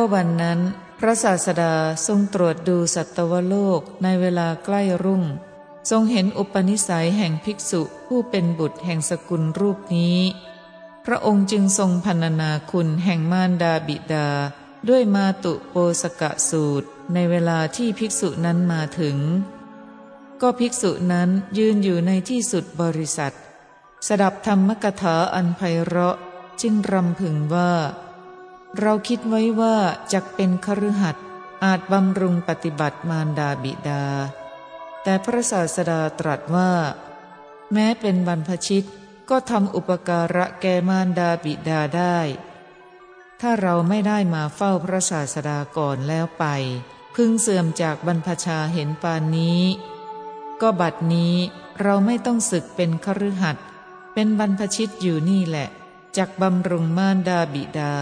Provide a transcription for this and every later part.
ก็วันนั้น พระศาสดาทรงตรวจดูสัตวโลกในเวลาใกล้รุ่ง ทรงเห็นอุปนิสัยแห่งภิกษุผู้เป็นบุตรแห่งสกุลรูปนี้ พระองค์จึงทรงพันนาคุณแห่งมารดาบิดา ด้วยมาตุโปสกะสูตร ในเวลาที่ภิกษุนั้นมาถึง ก็ภิกษุนั้นยืนอยู่ในที่สุดบริษัท สดับธรรมกถาอันไพเราะจึงรำพึงว่า เราคิดไว้ว่าจะเป็นคฤหัสถ์อาจบำรุงปฏิบัติมารดาบิดา แต่พระศาสดาตรัสว่า แม้เป็นบรรพชิตก็ทำอุปการะแก่มารดาบิดาได้ ถ้าเราไม่ได้มาเฝ้าพระศาสดาก่อนแล้วไป พึงเสื่อมจากบรรพชาเห็นปานนี้ ก็บัดนี้เราไม่ต้องศึกเป็นคฤหัสถ์เป็นบรรพชิตอยู่นี่แหละจักบำรุงมารดาบิดา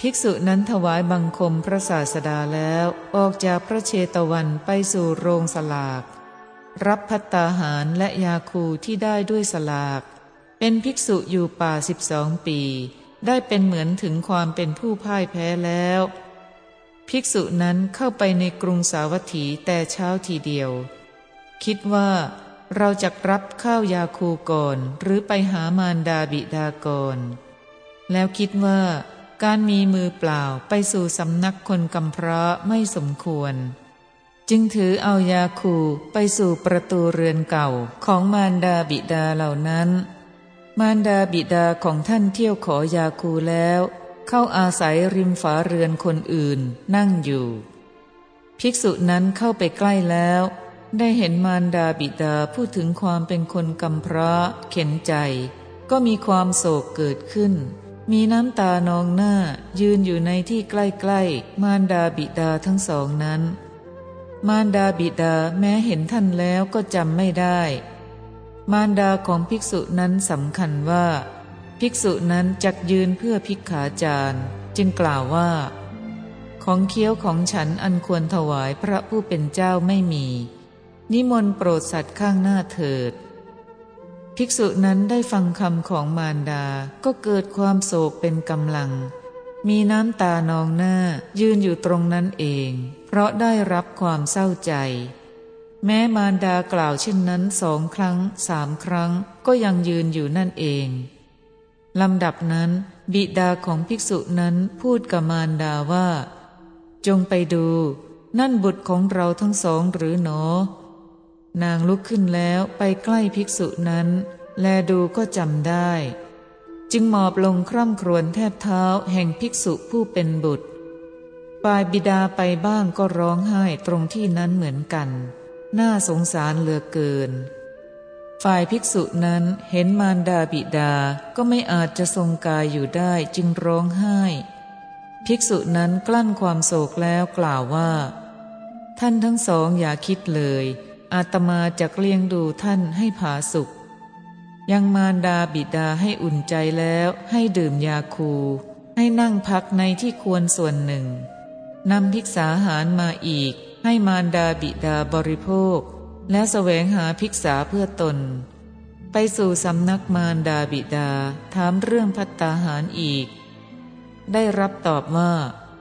ภิกษุนั้นถวายบังคมพระศาสดาแล้วออกจากพระเชตวันไปสู่โรงสลาก รับพัตตาหารและยาคูที่ได้ด้วยสลาก เป็นภิกษุอยู่ป่าสิบสองปี ได้เป็นเหมือนถึงความเป็นผู้พ่ายแพ้แล้ว ภิกษุนั้นเข้าไปในกรุงสาวัตถีแต่เช้าทีเดียว คิดว่าเราจะรับข้าวยาคูก่อน หรือไปหามารดาบิดาก่อน แล้วคิดว่า การมีมือเปล่าไปสู่สำนักคนกำพร้าไม่สมควร จึงถือเอายาคูไปสู่ประตูเรือนเก่าของมารดาบิดาเหล่านั้น มารดาบิดาของท่านเที่ยวขอยาคูแล้ว เข้าอาศัยริมฝาเรือนคนอื่นนั่งอยู่ ภิกษุนั้นเข้าไปใกล้แล้ว ได้เห็นมารดาบิดาพูดถึงความเป็นคนกำพร้าเข็นใจ ก็มีความโศกเกิดขึ้น มีน้ำตานองหน้ายืนอยู่ในที่ใกล้ๆ มารดาบิดาทั้งสองนั้น มารดาบิดาแม้เห็นท่านแล้วก็จำไม่ได้ มารดาของภิกษุนั้นสำคัญว่า ภิกษุนั้นจักยืนเพื่อภิกขาจารย์จึงกล่าวว่า ของเคี้ยวของฉันอันควรถวายพระผู้เป็นเจ้าไม่มี นิมนต์โปรดสัตว์ข้างหน้าเถิด ภิกษุนั้นได้ฟังคำของมารดา ก็เกิดความโศกเป็นกำลัง มีน้ำตานองหน้ายืนอยู่ตรงนั้นเอง เพราะได้รับความเศร้าใจ แม้มารดากล่าวเช่นนั้นสองครั้งสามครั้งก็ยังยืนอยู่นั่นเองลำดับนั้น บิดาของภิกษุนั้นพูดกับมารดาว่า จงไปดู นั่นบุตรของเราทั้งสองหรือหนอ นางลุกขึ้นแล้วไปใกล้ภิกษุนั้น แลดูก็จำได้ จึงหมอบลงคร่ำครวญแทบเท้าแห่งภิกษุผู้เป็นบุตรปายบิดาไปบ้างก็ร้องไห้ตรงที่นั้นเหมือนกัน น่าสงสารเหลือเกิน ฝ่ายภิกษุนั้นเห็นมารดาบิดาก็ไม่อาจจะทรงกายอยู่ได้จึงร้องไห้ ภิกษุนั้นกลั้นความโศกแล้วกล่าวว่า ท่านทั้งสองอย่าคิดเลย อาตมาจะเลี้ยงดูท่านให้ผาสุข ยังมารดาบิดาให้อุ่นใจแล้วให้ดื่มยาคู ให้นั่งพักในที่ควรส่วนหนึ่งนำภิกษาหารมาอีก ให้มารดาบิดาบริโภค และแสวงหาภิกษาเพื่อตน ไปสู่สำนักมารดาบิดาถามเรื่องพัตตาหารอีก ได้รับตอบว่า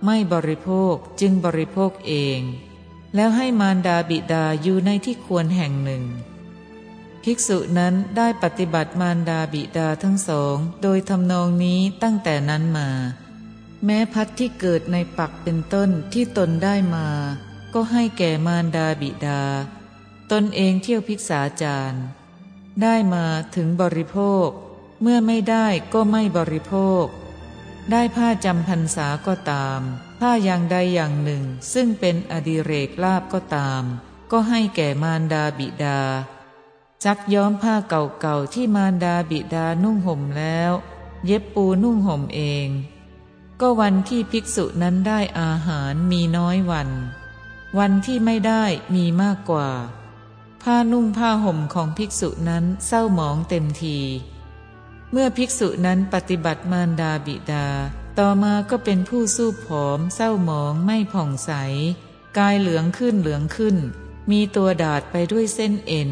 ไม่บริโภคจึงบริโภคเอง แล้วให้มารดาบิดาอยู่ในที่ควรแห่งหนึ่ง ภิกษุนั้นได้ปฏิบัติมารดาบิดาทั้งสอง โดยทำนองนี้ตั้งแต่นั้นมา แม้พัดที่เกิดในปักเป็นต้นที่ตนได้มา ก็ให้แก่มารดาบิดา ตนเองเที่ยวพิกษาจารย์ ได้มาถึงบริโภค เมื่อไม่ได้ก็ไม่บริโภค ได้ผ้าจำพรรษาก็ตาม ผ้าอย่างใดอย่างหนึ่ง ซึ่งเป็นอดิเรกลาบก็ตาม ก็ให้แก่มารดาบิดา จักย้อมผ้าเก่าๆที่มารดาบิดานุ่งห่มแล้ว เย็บปูนุ่งห่มเอง ก็วันที่ภิกษุนั้นได้อาหารมีน้อยวัน วันที่ไม่ได้มีมากกว่า ผ้านุ่งผ้าห่มของภิกษุนั้นเศร้าหมองเต็มที เมื่อภิกษุนั้นปฏิบัติมารดาบิดา ต่อมาก็เป็นผู้สู้ผอม เศร้าหมองไม่ผ่องใส กายเหลืองขึ้นเหลืองขึ้น มีตัวดาดไปด้วยเส้นเอ็น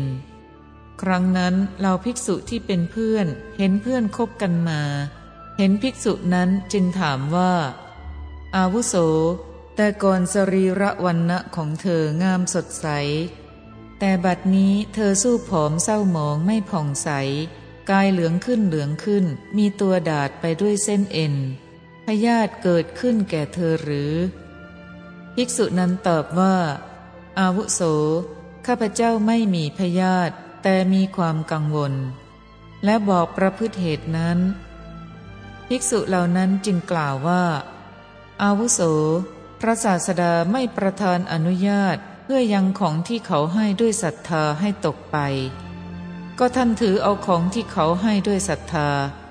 ครั้งนั้นเราภิกษุที่เป็นเพื่อน เห็นเพื่อนคบกันมา เห็นภิกษุนั้นจึงถามว่า อาวุโส แต่ก่อนสรีระวันณะของเธองามสดใส แต่บัดนี้เธอสู้ผอมเศร้าหมองไม่ผ่องใส กายเหลืองขึ้นเหลืองขึ้น มีตัวดาดไปด้วยเส้นเอ็น ยาธิเกิดขึ้นแก่เธอหรือ ภิกษุนั้นตอบว่า อาวุโส ข้าพเจ้าไม่มีพยาธิแต่มีความกังวล และบอกประพฤติเหตุนั้น ภิกษุเหล่านั้นจึงกล่าวว่า อาวุโส พระศาสดาไม่ประทานอนุญาตเพื่อยังของที่เขาให้ด้วยศรัทธาให้ตกไป ก็ท่านถือเอาของที่เขาให้ด้วยศรัทธา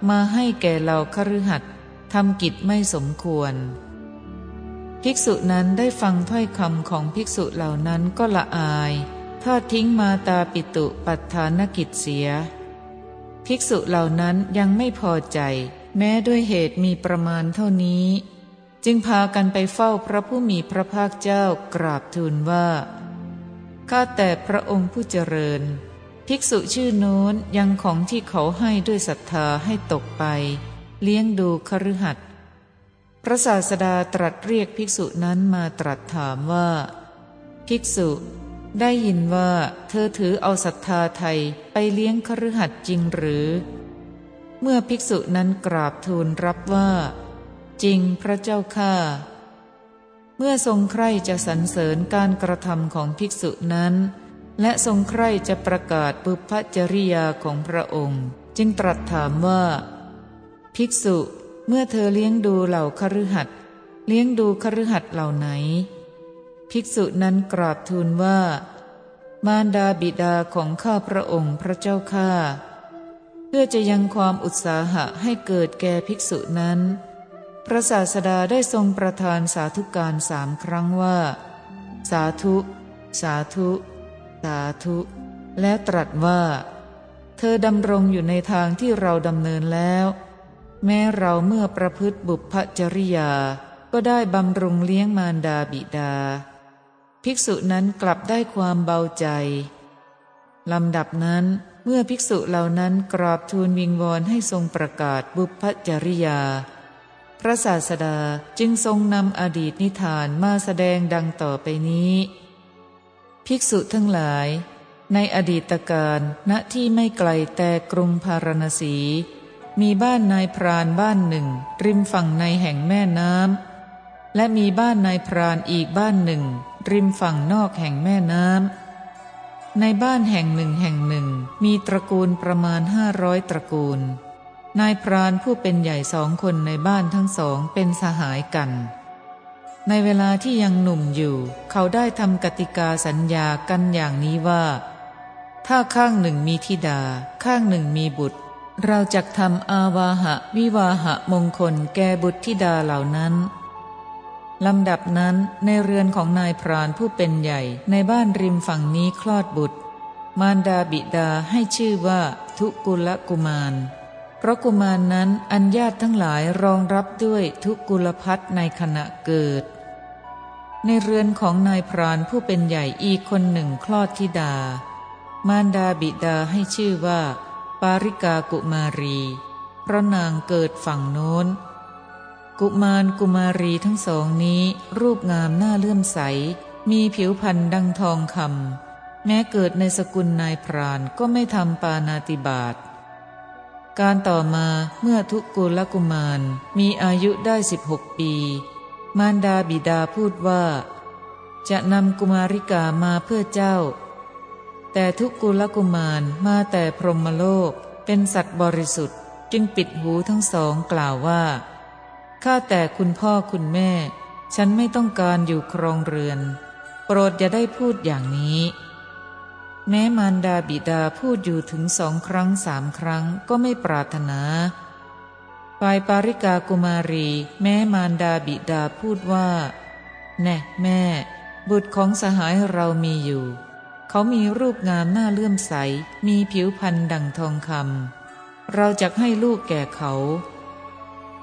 มาให้แก่เราคฤหัสถ์ ทำกิจไม่สมควร ภิกษุนั้นได้ฟังถ้อยคำของภิกษุเหล่านั้นก็ละอายทอดทิ้งมาตาปิตุปัฏฐานกิจเสีย ภิกษุเหล่านั้นยังไม่พอใจ แม้ด้วยเหตุมีประมาณเท่านี้ จึงพากันไปเฝ้าพระผู้มีพระภาคเจ้ากราบทูลว่าข้าแต่พระองค์ผู้เจริญ ภิกษุชื่อโน้นยังของที่เขาให้ด้วยศรัทธาให้ตกไป เลี้ยงดูคฤหัสถ์พระศาสดาตรัสเรียกภิกษุนั้นมาตรัสถามว่า ภิกษุ ได้ยินว่าเธอถือเอาศรัทธาไทยไปเลี้ยงคฤหัสถ์จริงหรือ เมื่อภิกษุนั้นกราบทูลรับว่า จริงพระเจ้าข้าเมื่อทรงใคร่จะสรรเสริญการกระทำของภิกษุนั้น และทรงใคร่จะประกาศปุพจริยาของพระองค์ จึงตรัสถามว่า ภิกษุเมื่อเธอเลี้ยงดูเหล่าคฤหัสถ์เลี้ยงดูคฤหัสถ์เหล่าไหน ภิกษุนั้นกราบทูลว่า มารดาบิดาของข้าพระองค์พระเจ้าข้าเพื่อจะยังความอุตสาหะให้เกิดแก่ภิกษุนั้น พระศาสดาได้ทรงประทานสาธุการสามครั้งว่า สาธุ สาธุ สาธุ แล้วตรัสว่า เธอดำรงอยู่ในทางที่เราดำเนินแล้ว แม้เราเมื่อประพฤติบุพจริยา ก็ได้บำรุงเลี้ยงมารดาบิดา ภิกษุนั้นกลับได้ความเบาใจลำดับนั้นเมื่อภิกษุเหล่านั้นกราบทูลวิงวอนให้ทรงประกาศบุพจริยา พระศาสดาจึงทรงนำอดีตนิทานมาแสดงดังต่อไปนี้ ภิกษุทั้งหลาย ในอดีตการณที่ไม่ไกลแต่กรุงพารณสี มีบ้านนายพรานบ้านหนึ่ง ริมฝั่งในแห่งแม่น้ำและมีบ้านนายพรานอีกบ้านหนึ่ง ริมฝั่งนอกแห่งแม่น้ำในบ้านแห่งหนึ่งแห่งหนึ่ง มีตระกูลประมาณห้าร้อยตระกูล นายพรานผู้เป็นใหญ่สองคนในบ้านทั้งสองเป็นสหายกัน ในเวลาที่ยังหนุ่มอยู่ เขาได้ทำกติกาสัญญากันอย่างนี้ว่า ถ้าข้างหนึ่งมีธิดา ข้างหนึ่งมีบุตร เราจะทำอาวาหะวิวาหะมงคลแก่บุตรธิดาเหล่านั้นลำดับนั้นในเรือนของนายพรานผู้เป็นใหญ่ในบ้านริมฝั่งนี้คลอดบุตร มารดาบิดาให้ชื่อว่า ทุกุลกุมาร เพราะกุมารนนั้นอัญญาตทั้งหลายรองรับด้วยทุกุลพัฒในขณะเกิด ในเรือนของนายพรานผู้เป็นใหญ่อีกคนหนึ่งคลอดธิดา มารดาบิดาให้ชื่อว่า ปาริกากุมารี เพราะนางเกิดฝั่งโน้น กุมารกุมารีทั้งสองนี้รูปงามหน้าเลื่อมใส มีผิวพรรณดังทองคำแม้เกิดในสกุลนายพรานก็ไม่ทำปานาติบาตการต่อมาเมื่อทุกุลกุมารมีอายุได้สิบหกปี มารดาบิดาพูดว่า จะนำกุมาริกามาเพื่อเจ้า แต่ทุกุลกุมารมาแต่พรหมโลกเป็นสัตว์บริสุทธิ์จึงปิดหูทั้งสองกล่าวว่าข้าแต่คุณพ่อคุณแม่ ฉันไม่ต้องการอยู่ครองเรือน โปรดอย่าได้พูดอย่างนี้ แม้มารดาบิดาพูดอยู่ถึงสองครั้งสามครั้งก็ไม่ปรารถนาฝ่ายปาริกากุมารี แม้มารดาบิดาพูดว่า แน่แม่ บุตรของสหายเรามีอยู่ เขามีรูปงามหน้าเลื่อมใส มีผิวพรรณดังทองคำ เราจะให้ลูกแก่เขา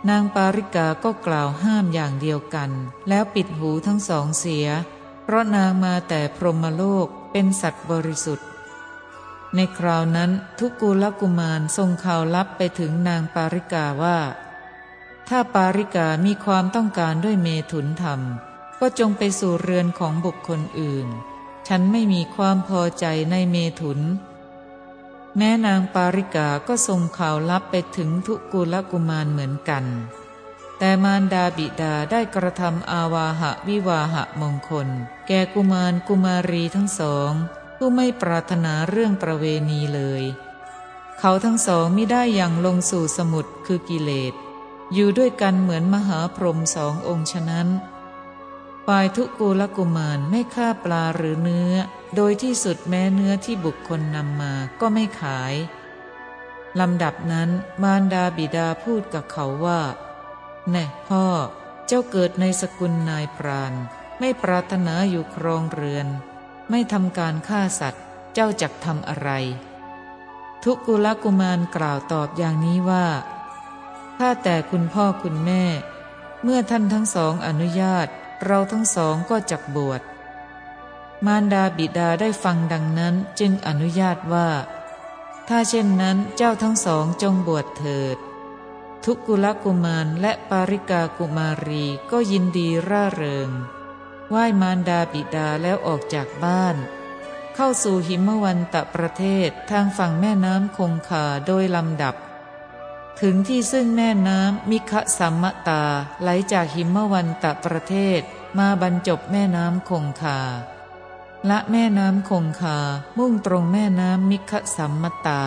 นางปาริกาก็กล่าวห้ามอย่างเดียวกัน แล้วปิดหูทั้งสองเสีย เพราะนางมาแต่พรหมโลกเป็นสัตว์บริสุทธิ์ ในคราวนั้นทุกูลกุมารทรงข่าวลับไปถึงนางปาริกาว่า ถ้าปาริกามีความต้องการด้วยเมถุนธรรม ก็จงไปสู่เรือนของบุคคลอื่น ฉันไม่มีความพอใจในเมถุน แม่นางปาริกาก็ส่งข่าวลับไปถึงทุกุลกุมารเหมือนกัน แต่มารดาบิดาได้กระทำอาวาหะวิวาหะมงคล แก่กุมารกุมารีทั้งสอง ผู้ไม่ปรารถนาเรื่องประเวณีเลย เขาทั้งสองไม่ได้อย่างลงสู่สมุทรคือกิเลส อยู่ด้วยกันเหมือนมหาพรหมสององค์ฉะนั้น ฝ่ายทุกูลกุมารไม่ฆ่าปลาหรือเนื้อ โดยที่สุดแม้เนื้อที่บุคคลนำมาก็ไม่ขายลำดับนั้นมารดาบิดาพูดกับเขาว่า แน่พ่อ เจ้าเกิดในสกุลนายพราน ไม่ปรารถนาอยู่ครองเรือน ไม่ทำการฆ่าสัตว์ เจ้าจักทำอะไร ทุกุลกุมารกล่าวตอบอย่างนี้ว่า ถ้าแต่คุณพ่อคุณแม่ เมื่อท่านทั้งสองอนุญาต เราทั้งสองก็จักบวช มารดาบิดาได้ฟังดังนั้นจึงอนุญาตว่า ถ้าเช่นนั้นเจ้าทั้งสองจงบวชเถิด ทุกกุลกุมารและปาริกากุมารีก็ยินดีร่าเริงไหว้มารดาบิดาแล้วออกจากบ้าน เข้าสู่หิมวันตะประเทศทางฝั่งแม่น้ำคงคาโดยลำดับ ถึงที่ซึ่งแม่น้ำมิคะสัมมตาไหลจากหิมวันตะประเทศ มาบรรจบแม่น้ำคงคา และแม่น้ำคงคามุ่งตรงแม่น้ำมิคะสัมมตา